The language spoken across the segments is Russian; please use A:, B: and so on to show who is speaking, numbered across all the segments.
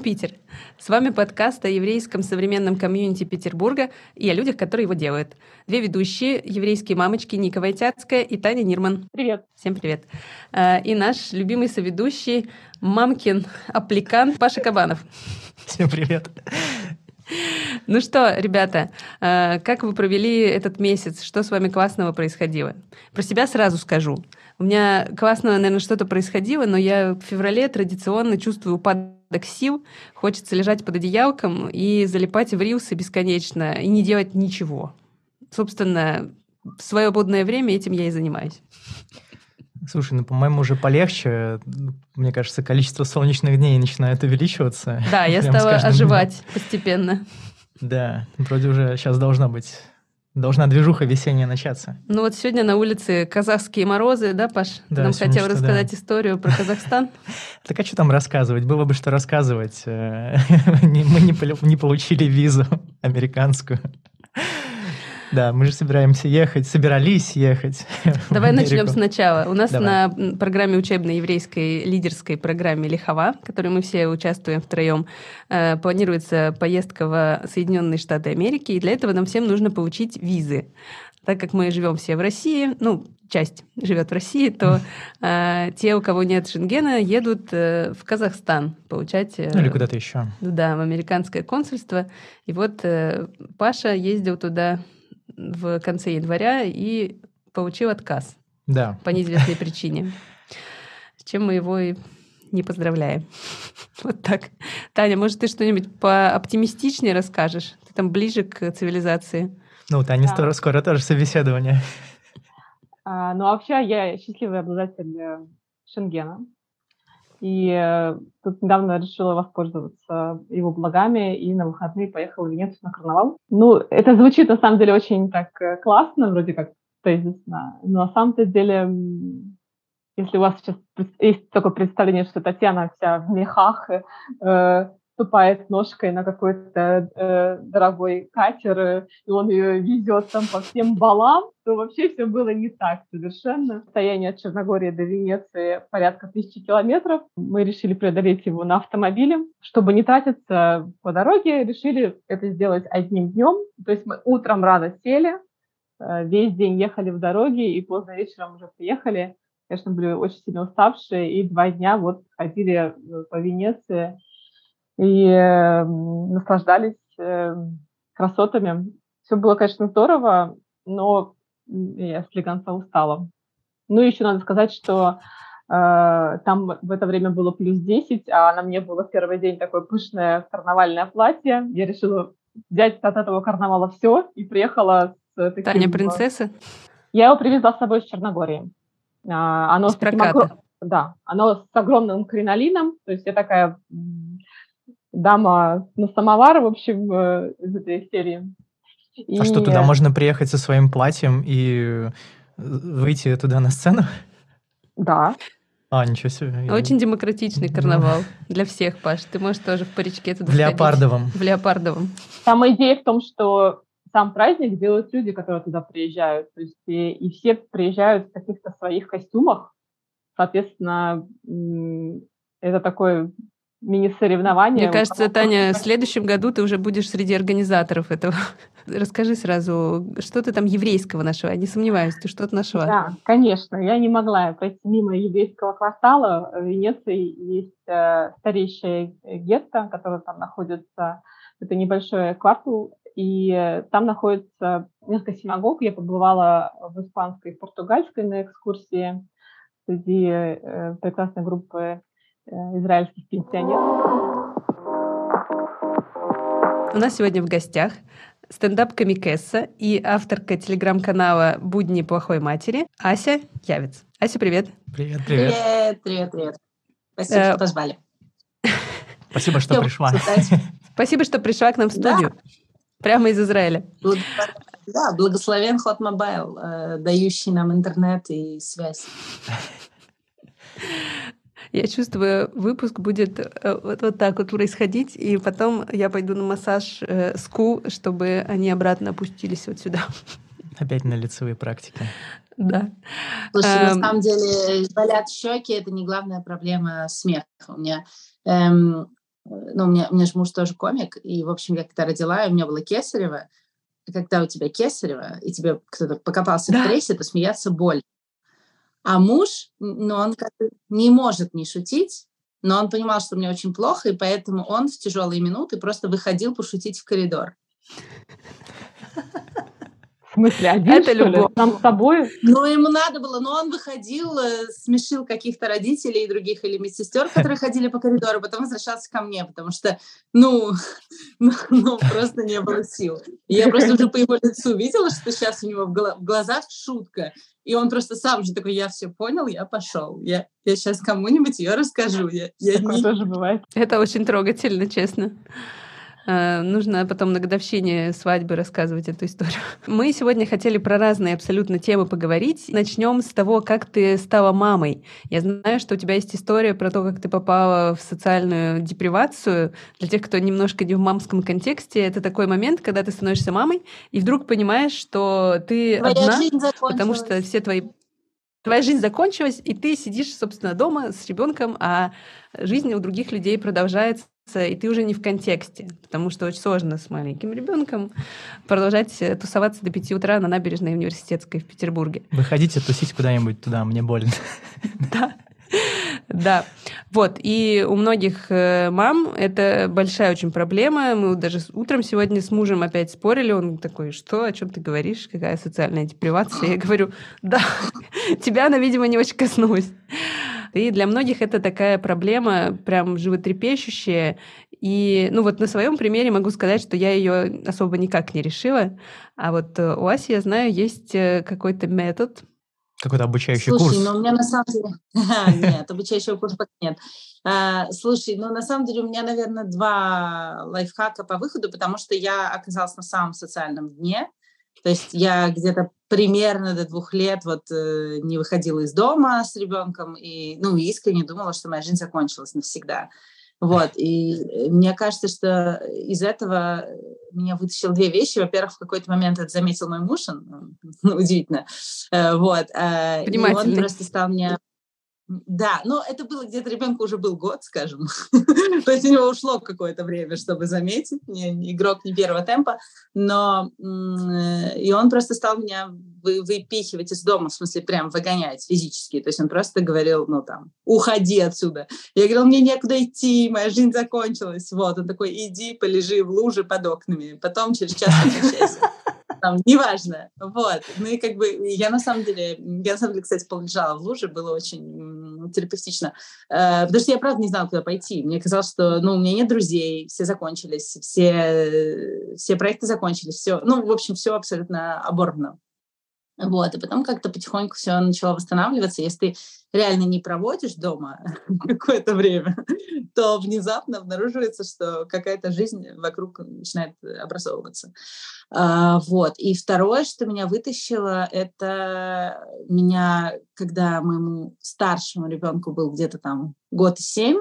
A: Шалом, Питер! С вами подкаст о еврейском современном комьюнити Петербурга и о людях, которые его делают. Две ведущие, еврейские мамочки Ника Войтяцкая и Таня Нирман.
B: Привет.
A: Всем привет. Э, и наш любимый соведущий, мамкин аппликант Паша Кабанов.
C: Всем привет.
A: Ну что, ребята, э, как вы провели этот месяц? Что с вами классного происходило? Про себя сразу скажу. У меня классно, наверное, что-то происходило, но я в феврале традиционно чувствую упадок сил, хочется лежать под одеялком и залипать в рилсы бесконечно и не делать ничего. Собственно, в свободное время этим я и занимаюсь.
C: Слушай, ну, по-моему, уже полегче. Мне кажется, количество солнечных дней начинает увеличиваться.
A: Да, я стала оживать днем. постепенно.
C: Да, вроде уже сейчас должна быть Должна движуха весенняя начаться.
A: Ну вот сегодня на улице казахские морозы, да, Паш? Да, Нам хотел рассказать да. историю про Казахстан.
C: Так а что там рассказывать? Было бы что рассказывать. Э, мы не получили визу американскую. Да, мы же собираемся ехать, собирались ехать.
A: Давай начнем сначала. У нас Давай. на программе учебной еврейской лидерской программе Лихова, в которой мы все участвуем втроем, э, планируется поездка в Соединенные Штаты Америки, и для этого нам всем нужно получить визы. Так как мы живем все в России, ну, часть живет в России, то э, те, у кого нет Шенгена, едут э, в Казахстан получать... Э,
C: ну или куда-то еще.
A: Да, в американское консульство. И вот э, Паша ездил туда в конце января и получил отказ.
C: Да.
A: По неизвестной причине. С чем мы его и не поздравляем. Вот так. Таня, может, ты что-нибудь пооптимистичнее расскажешь? Ты там ближе к цивилизации.
C: Ну, Таня да. скоро, скоро тоже собеседование.
B: А, ну, вообще, я счастливый обладатель э, Шенгена. И э, тут недавно решила воспользоваться его благами и на выходные поехала в Венецию на карнавал. Ну, это звучит на самом деле очень так э, классно, вроде как тезисно, но на самом-то деле, если у вас сейчас есть такое представление, что Татьяна вся в мехах, э, ступает ножкой на какой-то э, дорогой катер, э, и он ее везет там по всем балам, то вообще все было не так совершенно. Расстояние от Черногории до Венеции порядка тысячи километров. Мы решили преодолеть его на автомобиле. Чтобы не тратиться по дороге, решили это сделать одним днем. То есть мы утром рано сели, э, весь день ехали в дороге и поздно вечером уже приехали. Конечно, были очень сильно уставшие, и два дня вот ходили э, по Венеции и э, наслаждались э, красотами. Все было, конечно, здорово, но я слегонца устала. Ну, еще надо сказать, что э, там в это время было плюс 10, а на мне было в первый день такое пышное карнавальное платье. Я решила взять от этого карнавала все и приехала с
A: таким... Таня принцесса?
B: Я его привезла с собой из Черногории. А, оно с, с таким огром... Да, оно с огромным кринолином, то есть я такая дама на самовар, в общем, э, из этой серии.
C: И... А что, туда можно приехать со своим платьем и э, выйти туда на сцену?
B: Да.
C: А, ничего себе.
A: Очень демократичный карнавал для всех, Паш. Ты можешь тоже в паричке туда
C: В леопардовом.
A: В леопардовом.
B: Самая идея в том, что сам праздник делают люди, которые туда приезжают. То есть и, и все приезжают в каких-то своих костюмах. Соответственно, это такой мини-соревнования.
A: Мне кажется, Таня, в следующем году ты уже будешь среди организаторов этого. Расскажи сразу, что ты там еврейского нашла? Не сомневаюсь, ты что-то нашла.
B: Да, конечно. Я не могла пройти мимо еврейского квартала. В Венеции есть э, старейшее гетто, которое там находится. Это небольшой квартал, и э, там находится несколько синагог. Я побывала в испанской и португальской на экскурсии среди э, прекрасной группы израильских пенсионеров.
A: У нас сегодня в гостях стендап комикесса и авторка телеграм-канала «Будни плохой матери» Ася Явец. Ася, привет.
C: Привет, привет.
D: Привет, привет, привет. Спасибо, что позвали.
C: Спасибо, что пришла.
A: Спасибо, что пришла к нам в студию. Прямо из Израиля.
D: Да, благословен Hot Mobile, э, дающий нам интернет и связь.
A: Я чувствую, выпуск будет э, вот, вот так вот происходить, и потом я пойду на массаж э, СКУ, чтобы они обратно опустились вот сюда.
C: Опять на лицевые практики.
A: Да.
D: Слушай, эм... на самом деле болят щеки, это не главная проблема смеха. У меня эм, ну, у меня, у меня же муж тоже комик, и, в общем, я когда родила, у меня было кесарево, когда у тебя кесарево, и тебе кто-то покопался да. в прессе, то смеяться боль. А муж, ну, он как не может не шутить, но он понимал, что мне очень плохо, и поэтому он в тяжелые минуты просто выходил пошутить в коридор.
B: В смысле, один, Это что любовь. ли? Нам с тобой?
D: Ну, ему надо было, но он выходил, э, смешил каких-то родителей и других или медсестер, которые ходили по коридору, потом возвращался ко мне, потому что, ну, ну, ну просто не было сил. Я просто уже по его лицу видела, что сейчас у него в глазах шутка, и он просто сам же такой, я все понял, я пошел. Я, я сейчас кому-нибудь ее расскажу. Я, я
B: Такое не... тоже бывает.
A: Это очень трогательно, честно. Э, нужно потом на годовщине свадьбы рассказывать эту историю. Мы сегодня хотели про разные абсолютно темы поговорить. Начнем с того, как ты стала мамой. Я знаю, что у тебя есть история про то, как ты попала в социальную депривацию. Для тех, кто немножко не в мамском контексте, это такой момент, когда ты становишься мамой и вдруг понимаешь, что ты Твоя одна, потому что все твои Твоя жизнь закончилась, и ты сидишь, собственно, дома с ребенком, а жизнь у других людей продолжается и ты уже не в контексте, потому что очень сложно с маленьким ребенком продолжать э, тусоваться до 5 утра на набережной университетской в Петербурге.
C: Выходите тусить куда-нибудь туда, мне больно.
A: Да. Да, вот, и у многих э, мам это большая очень проблема. Мы даже утром сегодня с мужем опять спорили, он такой, что, о чем ты говоришь, какая социальная депривация? Я говорю, да, тебя она, видимо, не очень коснулась. И для многих это такая проблема прям животрепещущая. И, ну вот на своем примере могу сказать, что я ее особо никак не решила. А вот э, у Аси, я знаю, есть э, какой-то метод,
C: какой-то обучающий
D: слушай,
C: курс?
D: Слушай, ну у меня на самом деле... Нет, обучающего курса пока нет. А, слушай, ну на самом деле у меня, наверное, два лайфхака по выходу, потому что я оказалась на самом социальном дне. То есть я где-то примерно до двух лет вот э, не выходила из дома с ребенком и, ну, искренне думала, что моя жизнь закончилась навсегда. Вот, и э, мне кажется, что из этого меня вытащил две вещи. Во-первых, в какой-то момент это заметил мой муж, он, ну, удивительно, э, вот, э, и он просто стал мне да, но это было где-то ребенку уже был год, скажем. То есть у него ушло какое-то время, чтобы заметить, не, игрок не первого темпа, но и он просто стал меня вы, выпихивать из дома, в смысле прям выгонять физически. То есть он просто говорил, ну там, уходи отсюда. Я говорила, мне некуда идти, моя жизнь закончилась. Вот, он такой, иди, полежи в луже под окнами, потом через час возвращайся там, неважно, вот, ну и как бы я на самом деле, я на самом деле, кстати, полежала в луже, было очень терапевтично, э, потому что я правда не знала, куда пойти, мне казалось, что, ну, у меня нет друзей, все закончились, все, все проекты закончились, все, ну, в общем, все абсолютно оборвано. Вот, и потом как-то потихоньку все начало восстанавливаться. Если ты реально не проводишь дома какое-то время, то внезапно обнаруживается, что какая-то жизнь вокруг начинает образовываться. А, вот. И второе, что меня вытащило, это меня, когда моему старшему ребенку был где-то там год и семь,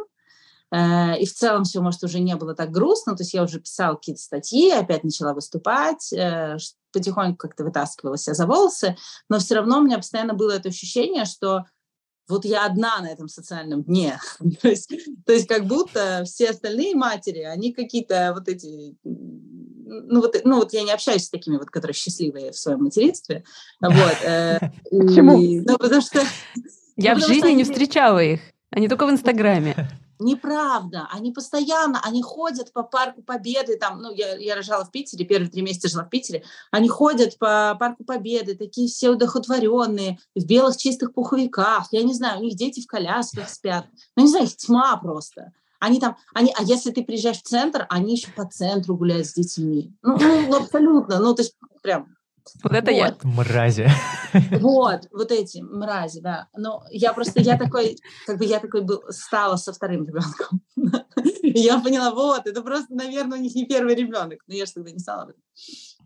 D: э, и в целом все, может, уже не было так грустно, то есть я уже писала какие-то статьи, опять начала выступать, э, потихоньку как-то вытаскивала себя за волосы, но все равно у меня постоянно было это ощущение, что вот я одна на этом социальном дне. то, есть, то есть как будто все остальные матери, они какие-то вот эти... Ну вот, ну вот я не общаюсь с такими вот, которые счастливые в своем материнстве. Вот. Э,
B: Почему?
D: Ну потому что...
A: Я в жизни не встречала их. Они только в Инстаграме.
D: Неправда. Они постоянно, они ходят по парку Победы, там, ну, я, я рожала в Питере, первые три месяца жила в Питере, они ходят по парку Победы, такие все удохотворенные, в белых чистых пуховиках, я не знаю, у них дети в колясках спят, ну, не знаю, их тьма просто. Они там, они, а если ты приезжаешь в центр, они еще по центру гуляют с детьми. Ну, ну абсолютно, ну, то есть прям
A: вот это вот. я.
C: Мрази.
D: Вот, вот эти мрази, да. Но я просто, я такой, как бы я такой был, стала со вторым ребенком. И я поняла, вот, это просто, наверное, у них не первый ребенок. Но я же тогда не стала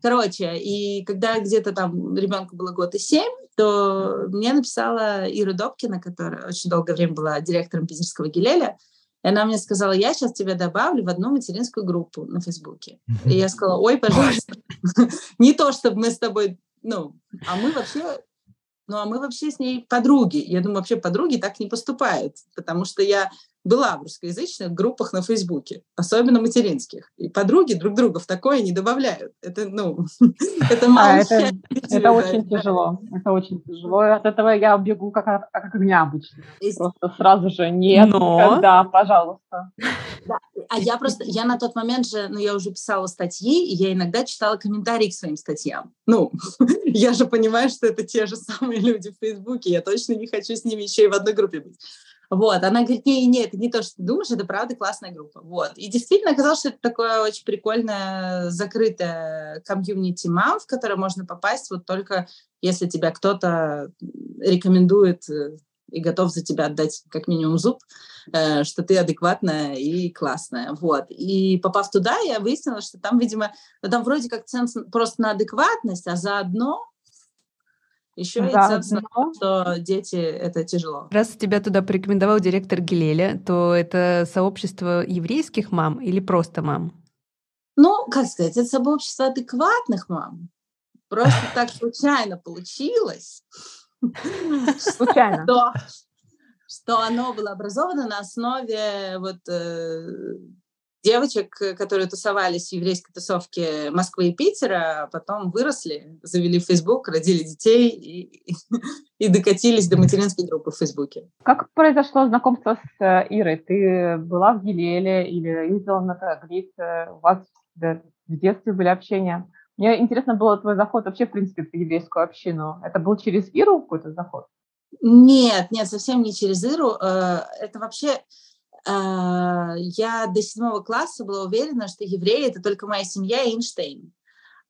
D: Короче, и когда где-то там ребенку было год и семь, то мне написала Ира Добкина, которая очень долгое время была директором питерского Гилеля, и она мне сказала, я сейчас тебя добавлю в одну материнскую группу на Фейсбуке. И я сказала, ой, пожалуйста. Не то, чтобы мы с тобой, ну, а мы вообще, ну, а мы вообще с ней подруги. Я думаю, вообще подруги так не поступают, потому что я была в русскоязычных группах на Фейсбуке, особенно материнских. И подруги друг друга в такое не добавляют. Это, ну, это мало
B: а, это, это очень тяжело. Это очень тяжело. От этого я бегу как, как огня обычно. Просто сразу же нет, Но... да, пожалуйста.
D: Да. А я просто, я на тот момент же, ну, я уже писала статьи, и я иногда читала комментарии к своим статьям. Ну, я же понимаю, что это те же самые люди в Фейсбуке, я точно не хочу с ними еще и в одной группе быть. Вот, она говорит, не, не, это не то, что ты думаешь, это правда классная группа. Вот, и действительно оказалось, что это такое очень прикольное закрытое комьюнити мам, в которое можно попасть вот только если тебя кто-то рекомендует э, и готов за тебя отдать как минимум зуб, э, что ты адекватная и классная. Вот. И попав туда, я выяснила, что там, видимо, там вроде как ценз просто на адекватность, а заодно еще да, и но... что дети — это тяжело.
A: Раз тебя туда порекомендовал директор Гилеля, то это сообщество еврейских мам или просто мам?
D: Ну, как сказать, это сообщество адекватных мам. Просто так случайно получилось.
B: Случайно.
D: Что, что оно было образовано на основе вот э, девочек, которые тусовались в еврейской тусовке Москвы и Питера, а потом выросли, завели Facebook, родили детей и, и докатились до материнской группы в Фейсбуке.
B: Как произошло знакомство с э, Ирой? Ты была в Гилеле или ездила на Таглит? У вас в детстве были общения? Мне интересно было твой заход вообще, в принципе, в еврейскую общину. Это был через Иру какой-то заход?
D: Нет, нет, совсем не через Иру. Э, это вообще... Э, я до седьмого класса была уверена, что евреи — это только моя семья и Эйнштейн.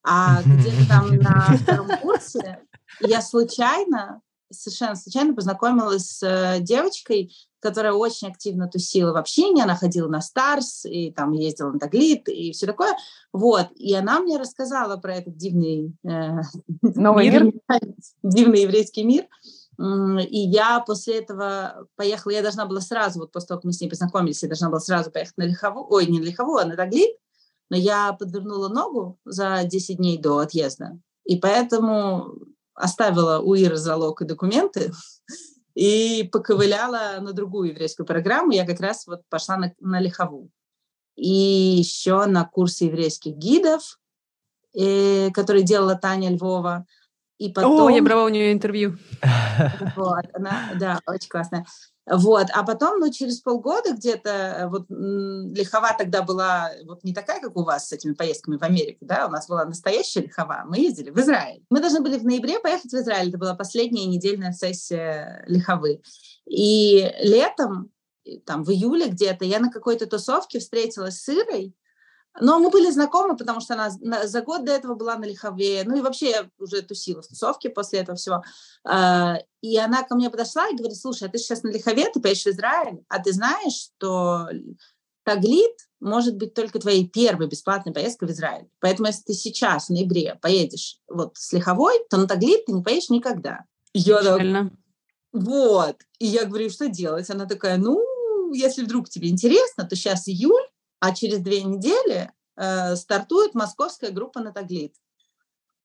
D: А где-то там на втором курсе я случайно, совершенно случайно познакомилась с э, девочкой, которая очень активно тусила в общении, она ходила на Старс, и там ездила на Таглит, и все такое. Вот, и она мне рассказала про этот дивный, э, Новый мир, дивный еврейский мир. И я после этого поехала, я должна была сразу, вот после того, как мы с ней познакомились, я должна была сразу поехать на Лихову, ой, не на Лихову, а на Таглит, но я подвернула ногу за 10 дней до отъезда, и поэтому оставила у Иры залог и документы, и поковыляла на другую еврейскую программу. Я как раз вот пошла на, на Лихову. И еще на курсы еврейских гидов, э, который делала Таня Львова.
A: И потом... О, я брала у нее интервью.
D: Вот, она, да, очень классная. Вот, а потом, ну, через полгода где-то, э, вот лихова тогда была вот не такая, как у вас с этими поездками в Америку, да, у нас была настоящая лихова, мы ездили в Израиль. Мы должны были в ноябре поехать в Израиль, это была последняя недельная сессия лиховы. И летом, там в июле где-то, я на какой-то тусовке встретилась с Ирой, но мы были знакомы, потому что она за год до этого была на Лихове, ну и вообще я уже тусила в тусовке после этого всего. А, и она ко мне подошла и говорит, слушай, а ты сейчас на Лихове, ты поедешь в Израиль, а ты знаешь, что Таглит может быть только твоей первой бесплатной поездкой в Израиль. Поэтому если ты сейчас, в ноябре, поедешь вот с Лиховой, то на Таглит ты не поедешь никогда.
A: Я так,
D: вот. И я говорю, что делать? Она такая, ну, если вдруг тебе интересно, то сейчас июль, а через две недели э, стартует московская группа на Таглит.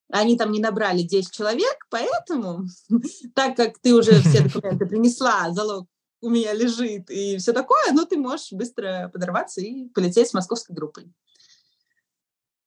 D: Они там не набрали 10 человек, поэтому, так как ты уже все документы принесла, залог у меня лежит и все такое, ну, ты можешь быстро подорваться и полететь с московской группой.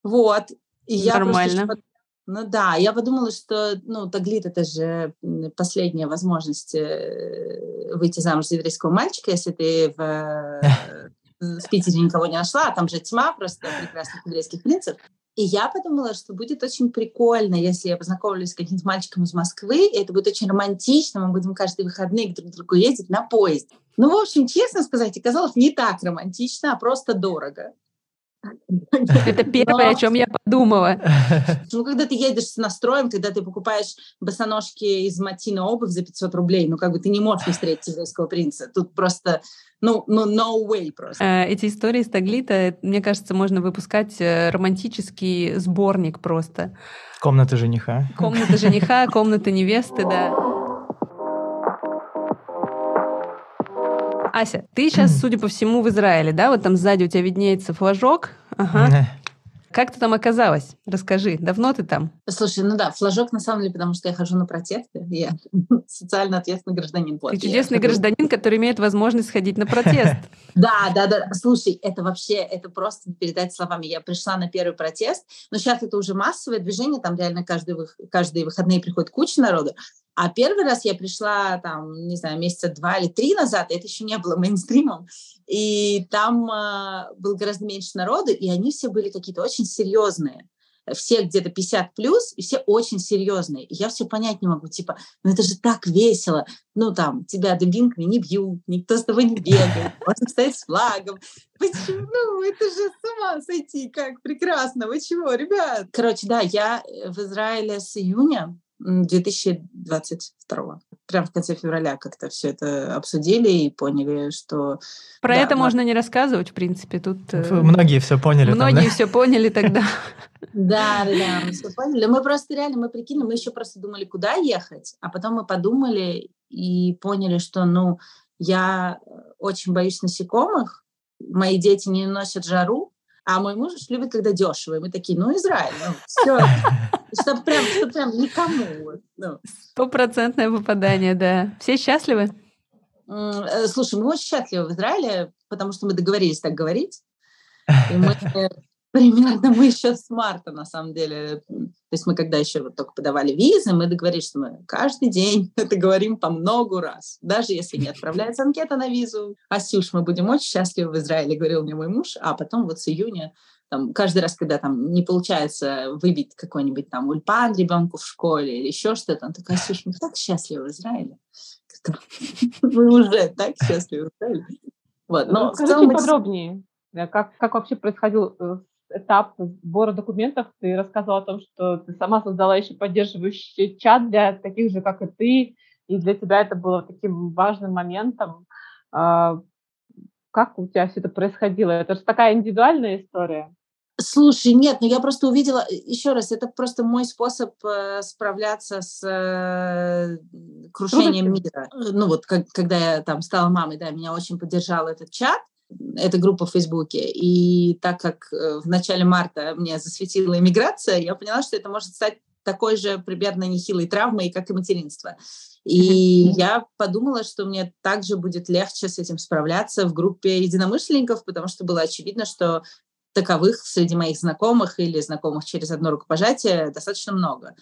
D: Вот. И
A: я Нормально. Просто,
D: ну да, я подумала, что, ну, Таглит – это же последняя возможность э, выйти замуж за еврейского мальчика, если ты в в Питере никого не нашла, а там же тьма просто прекрасных еврейских принцев. И я подумала, что будет очень прикольно, если я познакомлюсь с каким-то мальчиком из Москвы, и это будет очень романтично, мы будем каждые выходные друг к другу ездить на поезд. Ну, в общем, честно сказать, оказалось не так романтично, а просто дорого.
A: Это первое, о чем я подумала.
D: Ну, когда ты едешь с настроем, когда ты покупаешь босоножки из Матина обувь за 500 рублей, ну, как бы ты не можешь не встретить еврейского принца. Тут просто, ну, ну, no way просто.
A: Э, эти истории с Таглита, мне кажется, можно выпускать э, романтический сборник просто.
C: Комната жениха.
A: Комната жениха, комната невесты, да. Ася, ты сейчас, судя по всему, в Израиле, да? Вот там сзади у тебя виднеется флажок. Ага. Как ты там оказалась? Расскажи, давно ты там?
D: Слушай, ну да, флажок на самом деле, потому что я хожу на протесты. Я социально ответственный гражданин.
A: Ты чудесный гражданин, который имеет возможность ходить на протест.
D: Да, да, да. Слушай, это вообще, это просто передать словами. Я пришла на первый протест, но сейчас это уже массовое движение, там реально каждый, каждые выходные приходит куча народу. А первый раз я пришла, там, не знаю, месяца два или три назад, это еще не было мейнстримом, и там э, было гораздо меньше народу, и они все были какие-то очень серьезные. Все где-то 50 плюс, и все очень серьезные. И я все понять не могу, типа, ну это же так весело. Ну там, тебя дубинками не бьют, никто с тобой не бегает, можно стоять с флагом. Почему? Ну, это же с ума сойти, как прекрасно. Вы чего, ребят? Короче, да, я в Израиле с июня 2022. Прям в конце февраля как-то все это обсудили и поняли, что...
A: Про да, это но... можно не рассказывать, в принципе, тут...
C: Э, многие все поняли.
A: Многие там, да? все поняли тогда.
D: Да, да, да, мы все поняли. Мы просто реально, мы прикинули, мы еще просто думали, куда ехать, а потом мы подумали и поняли, что, ну, я очень боюсь насекомых, мои дети не носят жару, а мой муж любит, когда дешево. И мы такие, ну, Израиль, ну, все. Чтобы прям, чтобы прям никому.
A: Ну. Стопроцентное попадание, да. Все счастливы?
D: Э, слушай, мы очень счастливы в Израиле, потому что мы договорились так говорить. И мы примерно мы еще с марта, на самом деле. То есть мы когда еще вот только подавали визы, мы договорились, что мы каждый день это говорим по много раз. Даже если не отправляется анкета на визу. Асюш, мы будем очень счастливы в Израиле, говорил мне мой муж. А потом вот с июня там, каждый раз, когда там не получается выбить какой-нибудь там ульпан ребенку в школе или еще что-то, он такой, Асюш, мы так счастливы в Израиле. Мы уже так счастливы в Израиле.
B: Вот, но Расскажите подробнее, как, как вообще происходил э, этап сбора документов ты рассказывала о том, что ты сама создала еще поддерживающий чат для таких же, как и ты, и для тебя это было таким важным моментом. А, как у тебя все это происходило? Это же такая индивидуальная история.
D: Слушай, нет, ну я просто увидела, э, еще раз, это просто мой способ э, справляться с э, крушением мира. Ну вот, как, когда я там стала мамой, да, меня очень поддержал этот чат, эта группа в Фейсбуке. И так как э, в начале марта мне засветила иммиграция, я поняла, что это может стать такой же примерно нехилой травмой, как и материнство. И mm-hmm. я подумала, что мне также будет легче с этим справляться в группе единомышленников, потому что было очевидно, что таковых среди моих знакомых или знакомых через одно рукопожатие достаточно много.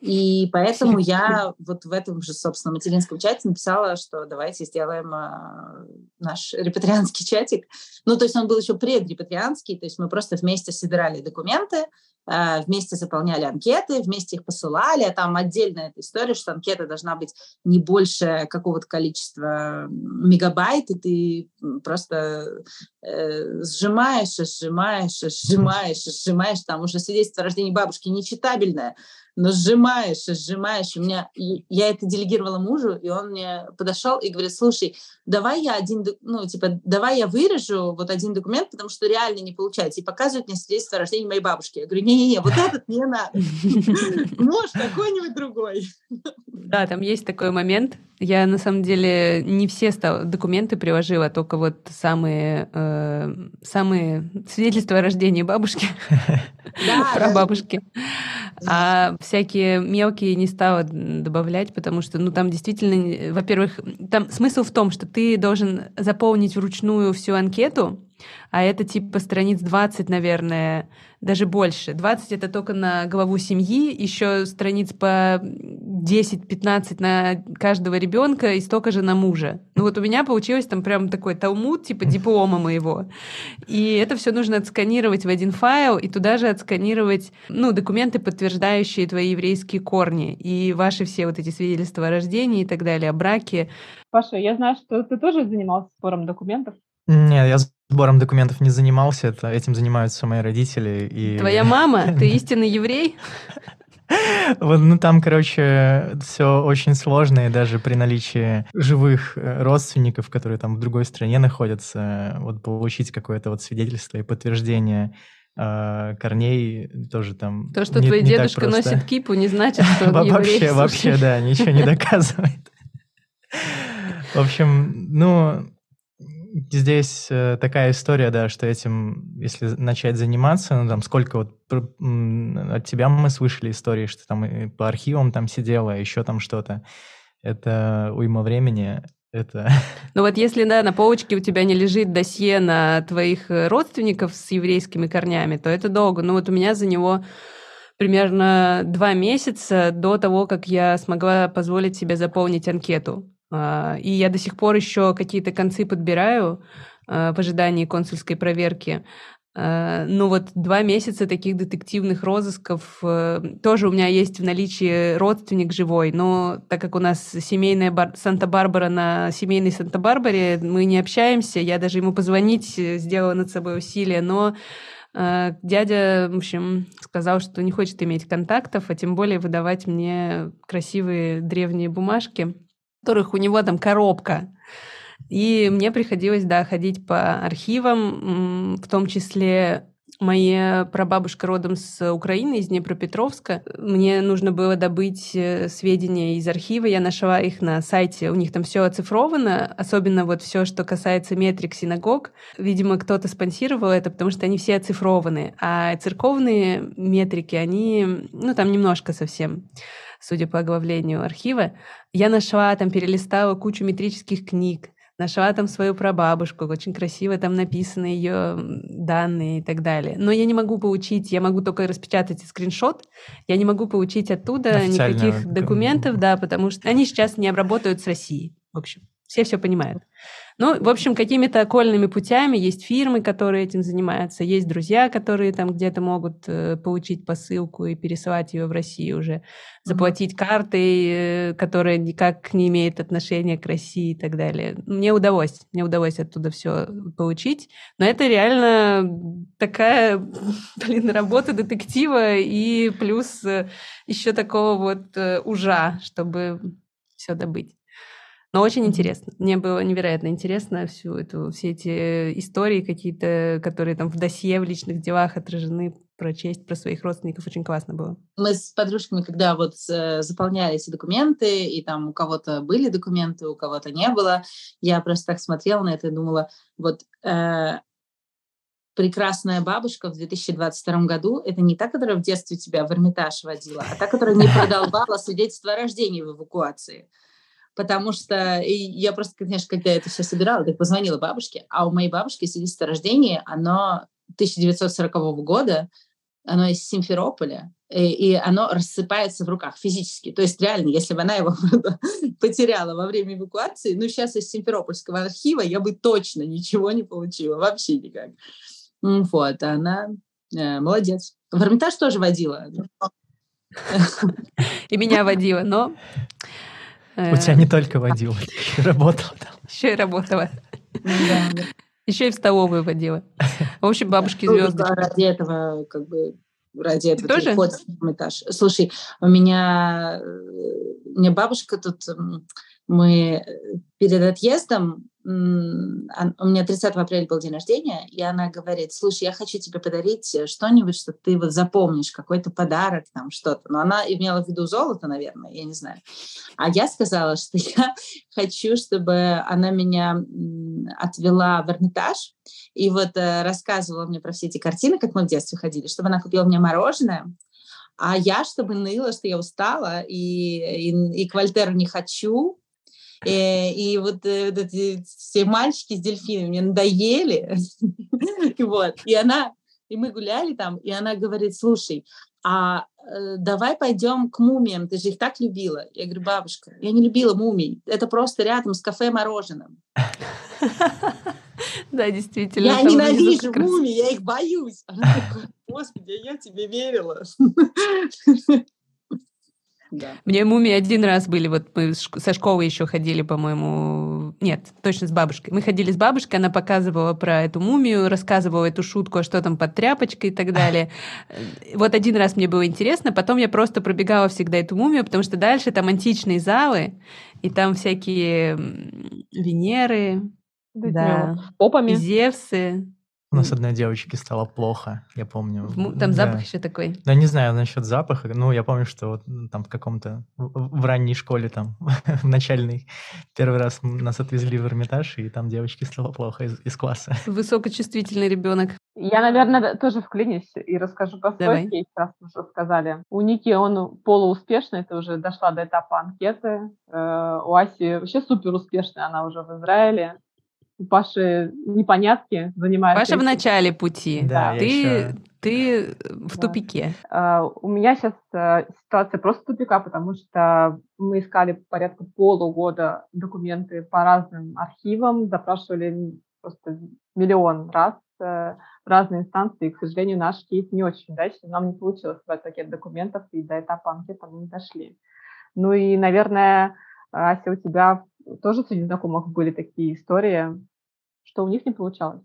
D: И поэтому я вот в этом же, собственно, материнском чате написала, что давайте сделаем э, наш репатрианский чатик. Ну, то есть он был еще предрепатрианский, то есть мы просто вместе собирали документы, вместе заполняли анкеты, вместе их посылали. Там отдельная эта история, что анкета должна быть не больше какого-то количества мегабайт, и ты просто э, сжимаешь, сжимаешь, сжимаешь, сжимаешь. Там уже свидетельство о рождении бабушки нечитабельное, но сжимаешь, сжимаешь. У меня, я это делегировала мужу, и он мне подошел и говорит, слушай, давай я один, ну, типа, давай я вырежу вот один документ, потому что реально не получается. И показывает мне свидетельство о рождении моей бабушки. Я говорю, не-не-не, вот этот не надо. Может, какой-нибудь другой.
A: Да, там есть такой момент. Я, на самом деле, не все документы приложила, только вот самые, э, самые свидетельства о рождении бабушки, про бабушки. А всякие мелкие не стала добавлять, потому что, ну, там действительно, во-первых, там смысл в том, что ты должен заполнить вручную всю анкету, а это типа страниц 20, наверное, даже больше. 20 это только на главу семьи, еще страниц по 10-15 на каждого ребенка и столько же на мужа. Ну вот у меня получилось там прям такой талмуд, типа диплома моего. И это все нужно отсканировать в один файл и туда же отсканировать, ну, документы, подтверждающие твои еврейские корни и ваши все вот эти свидетельства о рождении и так далее, о браке.
B: Паша, я знаю, что ты тоже занимался сбором документов.
C: Нет, я сбором документов не занимался, это, этим занимаются мои родители. И...
A: Твоя мама? Ты истинный еврей?
C: Вот, ну там, короче, все очень сложно, и даже при наличии живых э, родственников, которые там в другой стране находятся, вот получить какое-то вот свидетельство и подтверждение э, корней тоже там.
A: То, что не, твой не дедушка носит кипу, не значит, что он еврей.
C: Вообще, вообще, да, ничего не доказывает. В общем, ну, здесь э, такая история, да, что этим, если начать заниматься, ну там сколько вот от тебя мы слышали истории, что там и по архивам там сидела, еще там что-то. Это уйма времени, это...
A: Ну вот если, да, на полочке у тебя не лежит досье на твоих э, родственников с еврейскими корнями, то это долго. Ну вот у меня за него примерно два месяца до того, как я смогла позволить себе заполнить анкету. А, и я до сих пор еще какие-то концы подбираю а, в ожидании консульской проверки. А, ну вот два месяца таких детективных розысков. Э, тоже у меня есть в наличии родственник живой, но так как у нас семейная бар... Санта-Барбара на семейной Санта-Барбаре, мы не общаемся, я даже ему позвонить э, сделала над собой усилия, но дядя, в общем, сказал, что не хочет иметь контактов, а тем более выдавать мне красивые древние бумажки которых у него там коробка. И мне приходилось, да, ходить по архивам, в том числе Моя прабабушка родом с Украины, из Днепропетровска. Мне нужно было добыть э, сведения из архива. Я нашла их на сайте. У них там все оцифровано, особенно вот все, что касается метрик синагог. Видимо, кто-то спонсировал это, потому что они все оцифрованы. А церковные метрики, они, ну, там немножко совсем судя по оглавлению архива. Я нашла, там перелистала кучу метрических книг, нашла там свою прабабушку, очень красиво там написаны ее данные и так далее. Но я не могу получить, я могу только распечатать скриншот, я не могу получить оттуда никаких документов, да, потому что они сейчас не обработают с Россией, в общем. Все все понимают. Ну, в общем, какими-то окольными путями есть фирмы, которые этим занимаются, есть друзья, которые там где-то могут э, получить посылку и пересылать ее в Россию уже, заплатить mm-hmm. картой, э, которая никак не имеет отношения к России и так далее. Мне удалось, мне удалось оттуда все получить, но это реально такая, блин, работа детектива и плюс э, еще такого вот э, ужа, чтобы все добыть. Но очень интересно. Мне было невероятно интересно всю эту, все эти истории какие-то, которые там в досье, в личных делах отражены, прочесть про своих родственников. Очень классно было.
D: Мы с подружками, когда вот э, заполняли эти документы, и там у кого-то были документы, у кого-то не было, я просто так смотрела на это и думала, вот э, прекрасная бабушка в 2022 году – это не та, которая в детстве тебя в Эрмитаж водила, а та, которая не продолбала свидетельство о рождении в эвакуации потому что я просто, конечно, когда это все собирала, так позвонила бабушке, а у моей бабушки свидетельство о рождении, оно 1940 года, оно из Симферополя, и, и оно рассыпается в руках физически. То есть реально, если бы она его потеряла во время эвакуации, ну сейчас из Симферопольского архива я бы точно ничего не получила, вообще никак. Вот, она э, молодец. В Эрмитаж тоже водила.
A: И меня водила, но
C: у тебя не только водила, еще работала там.
A: Еще и работала. Еще и в столовую водила. В общем, бабушки ну, звезды.
D: Ради этого, как бы, ради этого тоже? ходишь на этаж. Слушай, у меня, э, у меня бабушка тут, мы перед отъездом у меня 30 апреля был день рождения, и она говорит, слушай, я хочу тебе подарить э, что-нибудь, что ты вот запомнишь, какой-то подарок, там что-то. Но она имела в виду золото, наверное, я не знаю. А я сказала, что я хочу, чтобы она меня отвела в Эрмитаж и вот э, рассказывала мне про все эти картины, как мы в детстве ходили, чтобы она купила мне мороженое, а я, чтобы ныла, что я устала и, и, и к Вольтеру не хочу, и, э, и вот, э, вот эти все мальчики с дельфинами мне надоели. вот. И она, и мы гуляли там, и она говорит, слушай, а э, давай пойдем к мумиям, ты же их так любила. Я говорю, бабушка, я не любила мумий, это просто рядом с кафе мороженым.
A: Да, действительно.
D: Я ненавижу мумий, я их боюсь. Она такая, господи, я тебе верила.
A: Да. Мне мумии один раз были, вот мы со школы еще ходили, по-моему, нет, точно с бабушкой. Мы ходили с бабушкой, она показывала про эту мумию, рассказывала эту шутку, а что там под тряпочкой и так далее. Вот один раз мне было интересно, потом я просто пробегала всегда эту мумию, потому что дальше там античные залы, и там всякие Венеры, да,
B: попами.
A: Зевсы,
C: У нас одной девочке стало плохо, я помню.
A: Там да. запах еще такой.
C: Да, не знаю насчет запаха. Ну, я помню, что вот там в каком-то в ранней школе, там, в начальной, первый раз нас отвезли в Эрмитаж, и там девочке стало плохо из, из класса.
A: Высокочувствительный ребенок.
B: Я, наверное, тоже вклинюсь и расскажу про свой кейс, раз мы уже сказали. У Ники он полууспешный, это уже дошла до этапа анкеты. Э, у Аси вообще супер успешная, она уже в Израиле. У Паши непонятки занимается.
A: Паша в начале пути.
C: Да,
A: ты,
C: еще...
A: ты в да. тупике.
B: Uh, у меня сейчас uh, ситуация просто тупика, потому что мы искали порядка полугода документы по разным архивам, запрашивали просто миллион раз uh, в разные инстанции. И, к сожалению, наш кейс не очень удачный. Нам не получилось собрать пакет документов, и до этапа анкеты мы не дошли. Ну и, наверное, Ася, у тебя тоже среди знакомых были такие истории, что у них не получалось?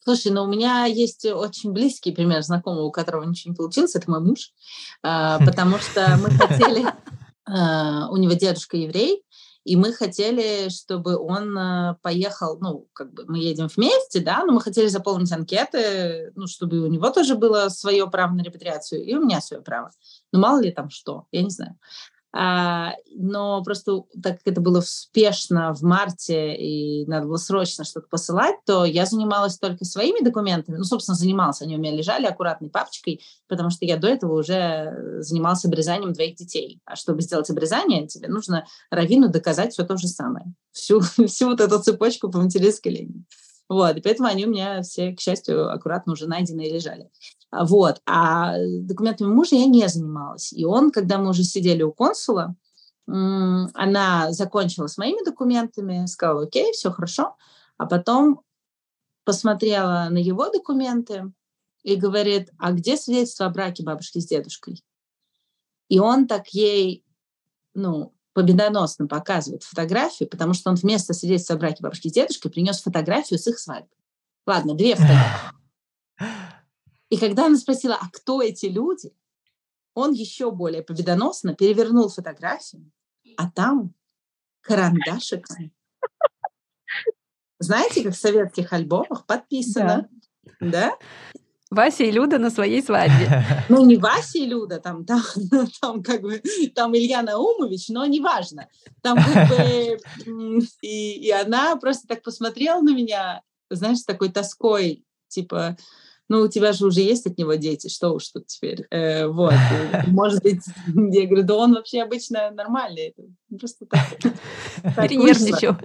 D: Слушай, ну у меня есть очень близкий пример знакомого, у которого ничего не получилось, это мой муж, а, потому что мы хотели, а, у него дедушка еврей, и мы хотели, чтобы он а, поехал, ну, как бы мы едем вместе, да, но мы хотели заполнить анкеты, ну, чтобы у него тоже было свое право на репатриацию, и у меня свое право. Ну, мало ли там что, я не знаю. А, но просто так как это было успешно в марте и надо было срочно что-то посылать, то я занималась только своими документами. Ну, собственно, занималась, они у меня лежали аккуратной папочкой, потому что я до этого уже занималась обрезанием двоих детей. А чтобы сделать обрезание, тебе нужно равину доказать все то же самое. Всю, всю вот эту цепочку по материнской линии. Вот, и поэтому они у меня все, к счастью, аккуратно уже найдены и лежали. А, вот. А документами мужа я не занималась. И он, когда мы уже сидели у консула, она закончила с моими документами, сказала, окей, все хорошо. А потом посмотрела на его документы и говорит, а где свидетельство о браке бабушки с дедушкой? И он так ей, ну, победоносно показывает фотографию, потому что он вместо свидетельства о браке бабушки с дедушкой принес фотографию с их свадьбы. Ладно, две фотографии. И когда она спросила, а кто эти люди, он еще более победоносно перевернул фотографию, а там карандашик. Знаете, как в советских альбомах подписано, да? да?
A: Вася и Люда на своей свадьбе.
D: Ну, не Вася и Люда, там, там, там как бы, там Илья Наумович, но неважно. Там как бы, и, и она просто так посмотрела на меня, знаешь, с такой тоской, типа, ну, у тебя же уже есть от него дети, что уж тут теперь. Э, вот, может быть, я говорю, да он вообще обычно нормальный, просто так.
A: Перенервничал.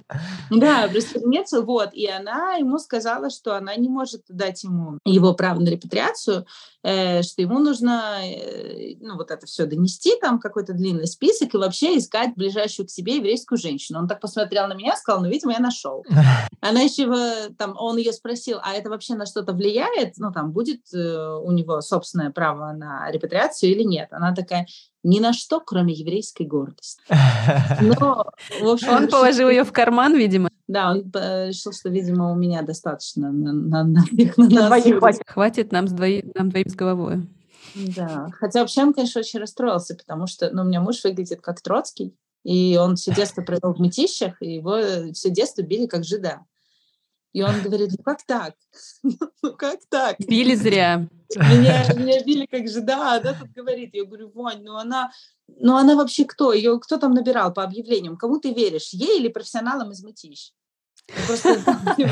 D: Да, просто перенервничал, вот, и она ему сказала, что она не может дать ему его право на репатриацию, э, что ему нужно, э, ну, вот это все донести, там какой-то длинный список, и вообще искать ближайшую к себе еврейскую женщину. Он так посмотрел на меня, сказал, ну, видимо, я нашел. Она еще, там, он ее спросил, а это вообще на что-то влияет? Ну, там, будет э, у него собственное право на репатриацию или нет? Она такая, ни на что, кроме еврейской гордости.
A: Но, в общем, он решил, положил ее в карман, видимо.
D: Да, он решил, что, видимо, у меня достаточно на, на, на, на, на
A: двоих хватит. Хватит нам, с двои, нам двоим с головой.
D: Да, хотя вообще он, конечно, очень расстроился, потому что, ну, у меня муж выглядит как Троцкий, и он все детство провел в метищах, и его все детство били как жида. И он говорит, ну как так? ну как так?
A: Били зря.
D: Меня, меня били как же, да, да, тут говорит. Я говорю, Вань, ну она, ну она вообще кто? Ее кто там набирал по объявлениям? Кому ты веришь? Ей или профессионалам из мытищ? Просто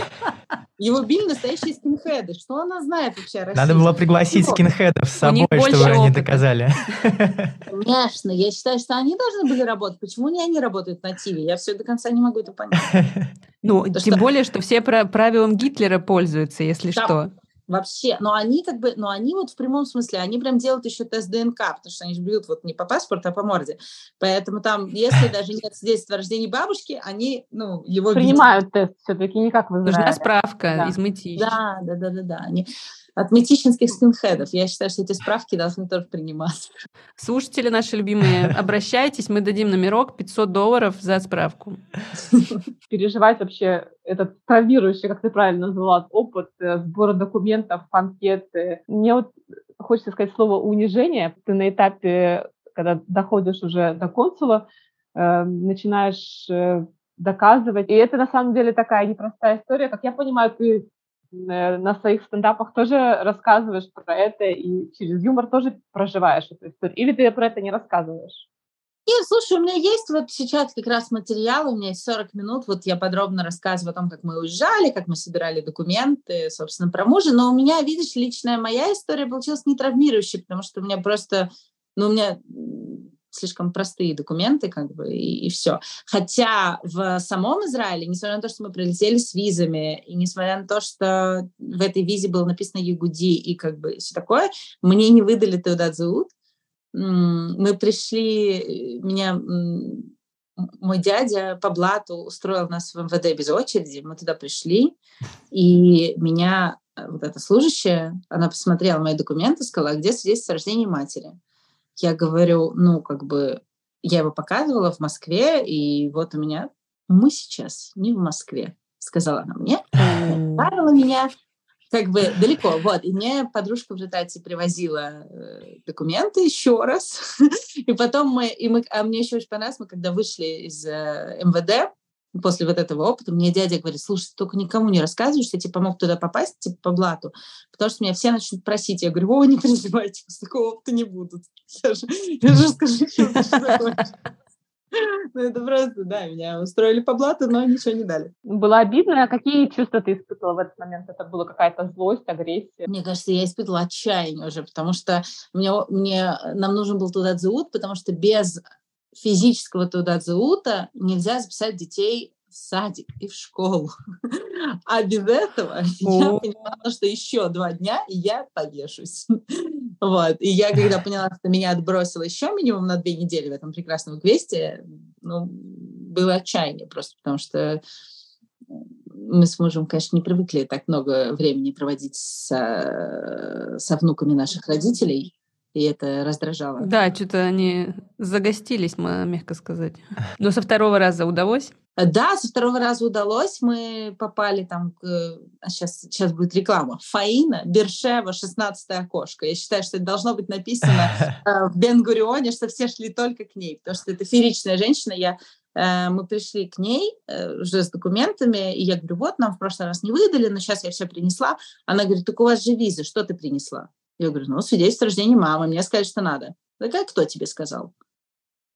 D: его били настоящие скинхеды. Что она знает вообще?
C: Надо было пригласить скинхедов с собой, чтобы они доказали.
D: Конечно. Я считаю, что они должны были работать. Почему не они работают на ТИВе? Я все до конца не могу это понять.
A: Ну, тем более, что все правилам Гитлера пользуются, если что.
D: Вообще, но они как бы, но они вот в прямом смысле, они прям делают еще тест ДНК, потому что они же бьют вот не по паспорту, а по морде. Поэтому там, если даже нет свидетельства о рождении бабушки, они, ну, его
B: Принимают бьют. тест все-таки, не как в Израиле.
A: Нужна справка да. из мытищ.
D: Да, да, да, да, да. Они, от метищинских скинхедов. Я считаю, что эти справки должны тоже приниматься.
A: Слушатели наши любимые, обращайтесь, мы дадим номерок 500 долларов за справку.
B: Переживать вообще этот травмирующий, как ты правильно назвала, опыт э, сбора документов, анкеты. Мне вот хочется сказать слово унижение. Ты на этапе, когда доходишь уже до консула, э, начинаешь э, доказывать. И это на самом деле такая непростая история. Как я понимаю, ты на своих стендапах тоже рассказываешь про это и через юмор тоже проживаешь эту историю? Или ты про это не рассказываешь?
D: Нет, слушай, у меня есть вот сейчас как раз материал, у меня есть 40 минут, вот я подробно рассказываю о том, как мы уезжали, как мы собирали документы, собственно, про мужа, но у меня, видишь, личная моя история получилась не травмирующей, потому что у меня просто, ну, у меня слишком простые документы, как бы, и, и все. Хотя в самом Израиле, несмотря на то, что мы прилетели с визами, и несмотря на то, что в этой визе было написано Ягуди и как бы все такое, мне не выдали Теудат Зауд. Мы пришли, э, меня мой дядя по блату устроил нас в МВД без очереди, мы туда пришли, и меня э, вот эта служащая, она посмотрела мои документы, сказала, «А где свидетельство о рождении матери. Я говорю, ну, как бы, я его показывала в Москве, и вот у меня, мы сейчас не в Москве, сказала она мне, отправила меня как бы далеко. Вот, и мне подружка в результате привозила э, документы еще раз, и потом мы, и мы, а мне еще очень понравилось, мы когда вышли из э, МВД, после вот этого опыта мне дядя говорит, слушай, только никому не рассказывай, что я тебе помог туда попасть, типа по блату, потому что меня все начнут просить. Я говорю, о, не переживайте, такого опыта не будут. Я же, я же скажу, что ну, это просто, да, меня устроили по блату, но ничего не дали.
B: Было обидно. А какие чувства ты испытывала в этот момент? Это была какая-то злость, агрессия?
D: Мне кажется, я испытывала отчаяние уже, потому что мне, мне, нам нужен был туда дзеут, потому что без физического туда заута нельзя записать детей в садик и в школу. А без этого я поняла, что еще два дня, и я повешусь. Вот. И я, когда поняла, что меня отбросило еще минимум на две недели в этом прекрасном квесте, ну, было отчаяние просто, потому что мы с мужем, конечно, не привыкли так много времени проводить со, со внуками наших родителей и это раздражало.
A: Да, что-то они загостились, мягко сказать. Но со второго раза удалось?
D: Да, со второго раза удалось. Мы попали там, к, сейчас, сейчас будет реклама, Фаина, Бершева, 16 окошко. Я считаю, что это должно быть написано э, в Бенгурионе, что все шли только к ней, потому что это фееричная женщина. Я э, мы пришли к ней э, уже с документами, и я говорю, вот, нам в прошлый раз не выдали, но сейчас я все принесла. Она говорит, так у вас же виза, что ты принесла? Я говорю, ну, свидетельство о рождении мамы, мне сказали, что надо. Такая, кто тебе сказал?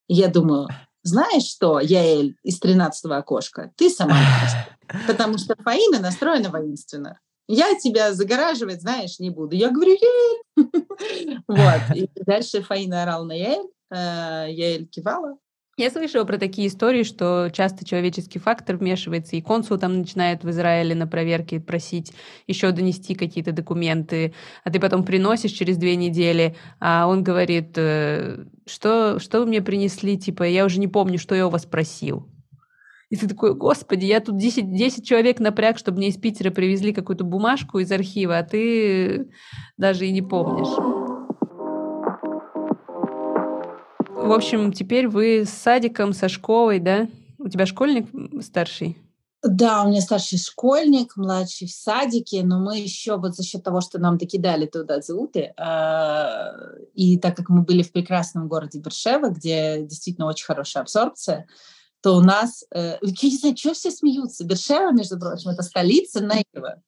D: Я думаю, знаешь что, Яэль из 13 окошка, ты сама потому что Фаина настроена воинственно. Я тебя загораживать, знаешь, не буду. Я говорю, Яэль. Вот. И дальше Фаина орал на Яэль, э, Яэль кивала,
A: я слышала про такие истории, что часто человеческий фактор вмешивается, и консул там начинает в Израиле на проверке просить еще донести какие-то документы, а ты потом приносишь через две недели, а он говорит, э, что, что вы мне принесли, типа, я уже не помню, что я у вас просил. И ты такой, господи, я тут 10, 10 человек напряг, чтобы мне из Питера привезли какую-то бумажку из архива, а ты даже и не помнишь. В общем, теперь вы с садиком, со школой, да? У тебя школьник старший?
D: Да, у меня старший школьник, младший в садике, но мы еще вот за счет того, что нам докидали туда зауты, а, и так как мы были в прекрасном городе Бершева, где действительно очень хорошая абсорбция, то у нас, э, я не знаю, что все смеются, Бершева, между прочим, это столица Нейва.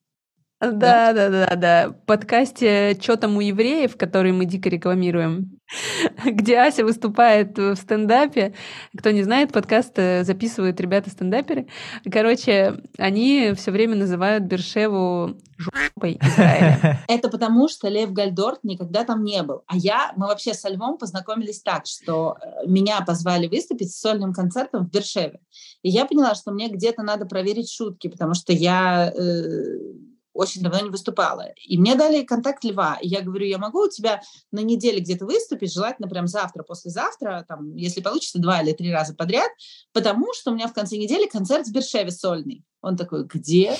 A: Да, да, да, да. В подкасте «Чё там у евреев», который мы дико рекламируем, где Ася выступает в стендапе. Кто не знает, подкаст э, записывают ребята-стендаперы. Короче, они все время называют Бершеву жопой Израиля.
D: Это потому, что Лев Гальдорт никогда там не был. А я, мы вообще со Львом познакомились так, что э, меня позвали выступить с сольным концертом в Бершеве. И я поняла, что мне где-то надо проверить шутки, потому что я э, очень давно не выступала. И мне дали контакт Льва. И я говорю, я могу у тебя на неделе где-то выступить, желательно прям завтра, послезавтра, там, если получится, два или три раза подряд, потому что у меня в конце недели концерт в Бершеве сольный. Он такой, где?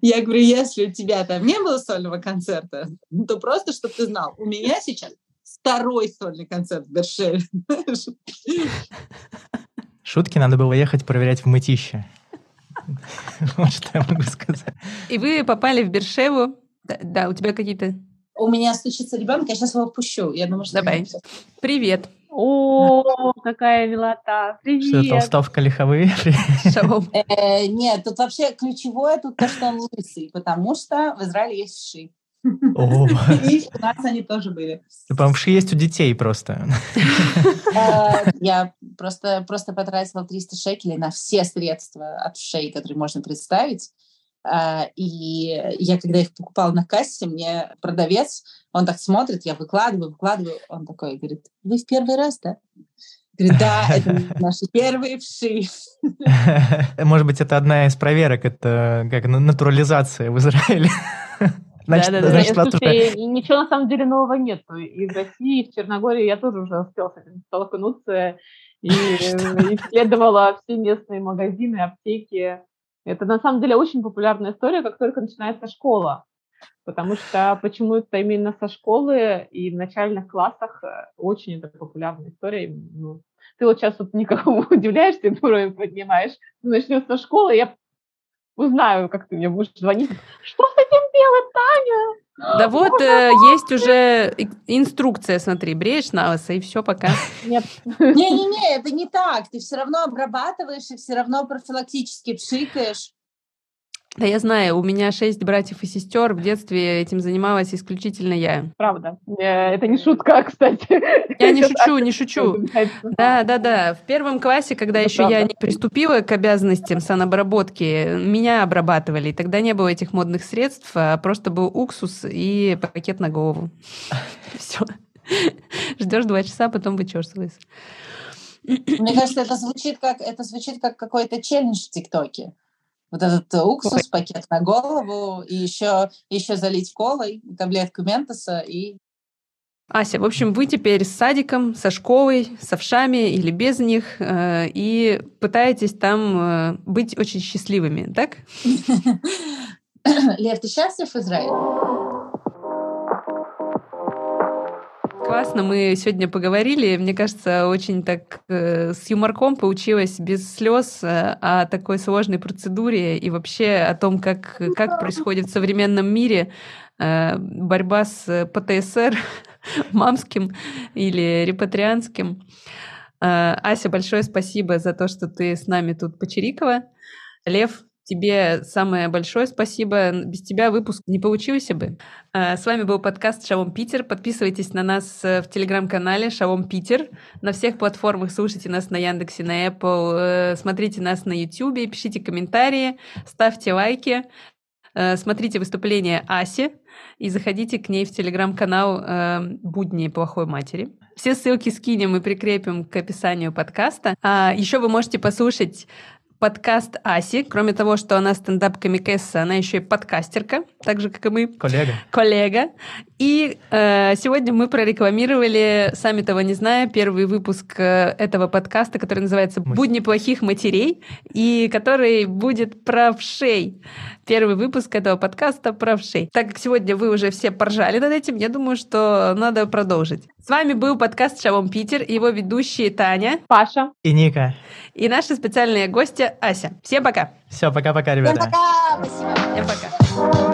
D: Я говорю, если у тебя там не было сольного концерта, то просто, чтобы ты знал, у меня сейчас второй сольный концерт в Бершеве.
C: Шутки надо было ехать проверять в мытище. Вот что я могу сказать.
A: И вы попали в Бершеву. Да, у тебя какие-то...
D: У меня стучится ребенок, я сейчас его пущу. Я думаю, что...
A: Давай. Привет.
B: О, какая милота!
C: Что,
B: Привет!
C: толстовка лиховые?
D: Э, Нет, тут вообще ключевое тут то, что он лысый, потому что в Израиле есть вши.
C: О,
D: И у нас они тоже были.
C: по-моему, вши есть у детей просто.
D: Э, Я просто, просто потратила 300 шекелей на все средства от вшей, которые можно представить. Э, И я, когда их покупала на кассе, мне продавец, он так смотрит, я выкладываю, выкладываю, он такой говорит, вы в первый раз, да? Говорит, да, это наши первые вши.
C: Может быть, это одна из проверок, это как на- натурализация в Израиле. Значит,
A: Да-да-да.
C: значит,
B: Нет,
C: вас уже-
B: слушай, ничего на самом деле нового нет. Из России в Черногории я тоже уже успела с этим столкнуться и э, исследовала все местные магазины, аптеки. Это на самом деле очень популярная история, как только начинается школа. Потому что почему-то именно со школы и в начальных классах э, очень это популярная история. Ну, ты вот сейчас вот никого удивляешься, ты уровень поднимаешь. Начнешь со школы, я узнаю, как ты мне будешь звонить. Что с этим делать, Таня?
A: Да вот э, есть уже инструкция, смотри, бреешь на лысо, и все, пока.
B: Нет.
D: Не-не-не, это не так. Ты все равно обрабатываешь и все равно профилактически пшикаешь.
A: Да я знаю, у меня шесть братьев и сестер, в детстве этим занималась исключительно я.
B: Правда. Э, Это не шутка, кстати.
A: Я не шучу, не шучу. Да, да, да. В первом классе, когда
B: Это
A: еще я
B: правда.
A: не приступила к обязанностям санобработки, меня обрабатывали. И тогда не было этих модных средств, а просто был уксус и пакет на голову. Все. Ждешь два часа, потом вычесываешься.
D: Мне кажется, это звучит как это звучит как какой-то челлендж в ТикТоке. Вот этот э, уксус, пакет на голову, и еще, еще залить колой, таблетку ментоса, и
A: Ася, в общем, вы теперь с садиком, со школой, с овшами или без них, э, и пытаетесь там э, быть очень счастливыми, так?
D: Лев, ты счастлив в Израиле?
A: Классно, мы сегодня поговорили. Мне кажется, очень так э, с юморком получилось, без слез, э, о такой сложной процедуре и вообще о том, как, как происходит в современном мире э, борьба с ПТСР мамским или репатрианским. Э, Ася, большое спасибо за то, что ты с нами тут почирикала. Лев, тебе самое большое спасибо. Без тебя выпуск не получился бы. Э, С вами был подкаст Шалом Питер. Подписывайтесь на нас э, в телеграм-канале Шалом Питер. На всех платформах слушайте нас на Яндексе, на Apple. э, Смотрите нас на YouTube, пишите комментарии, ставьте лайки. Смотрите выступление Аси и заходите к ней в телеграм-канал «Будни плохой матери». Все ссылки скинем и прикрепим к описанию подкаста. А еще вы можете послушать подкаст Аси. Кроме того, что она стендап-комикесса, она еще и подкастерка, так же, как и мы
C: Коллега.
A: коллега. И э, сегодня мы прорекламировали, сами того не зная, первый выпуск э, этого подкаста, который называется «Будни плохих матерей», и который будет про вшей. Первый выпуск этого подкаста про вшей. Так как сегодня вы уже все поржали над этим, я думаю, что надо продолжить. С вами был подкаст «Шалом Питер», его ведущие Таня
B: Паша.
C: И Ника.
A: и наши специальные гости Ася. Всем пока.
C: Все, пока-пока, ребята.
D: Всем пока, спасибо.
A: Всем пока.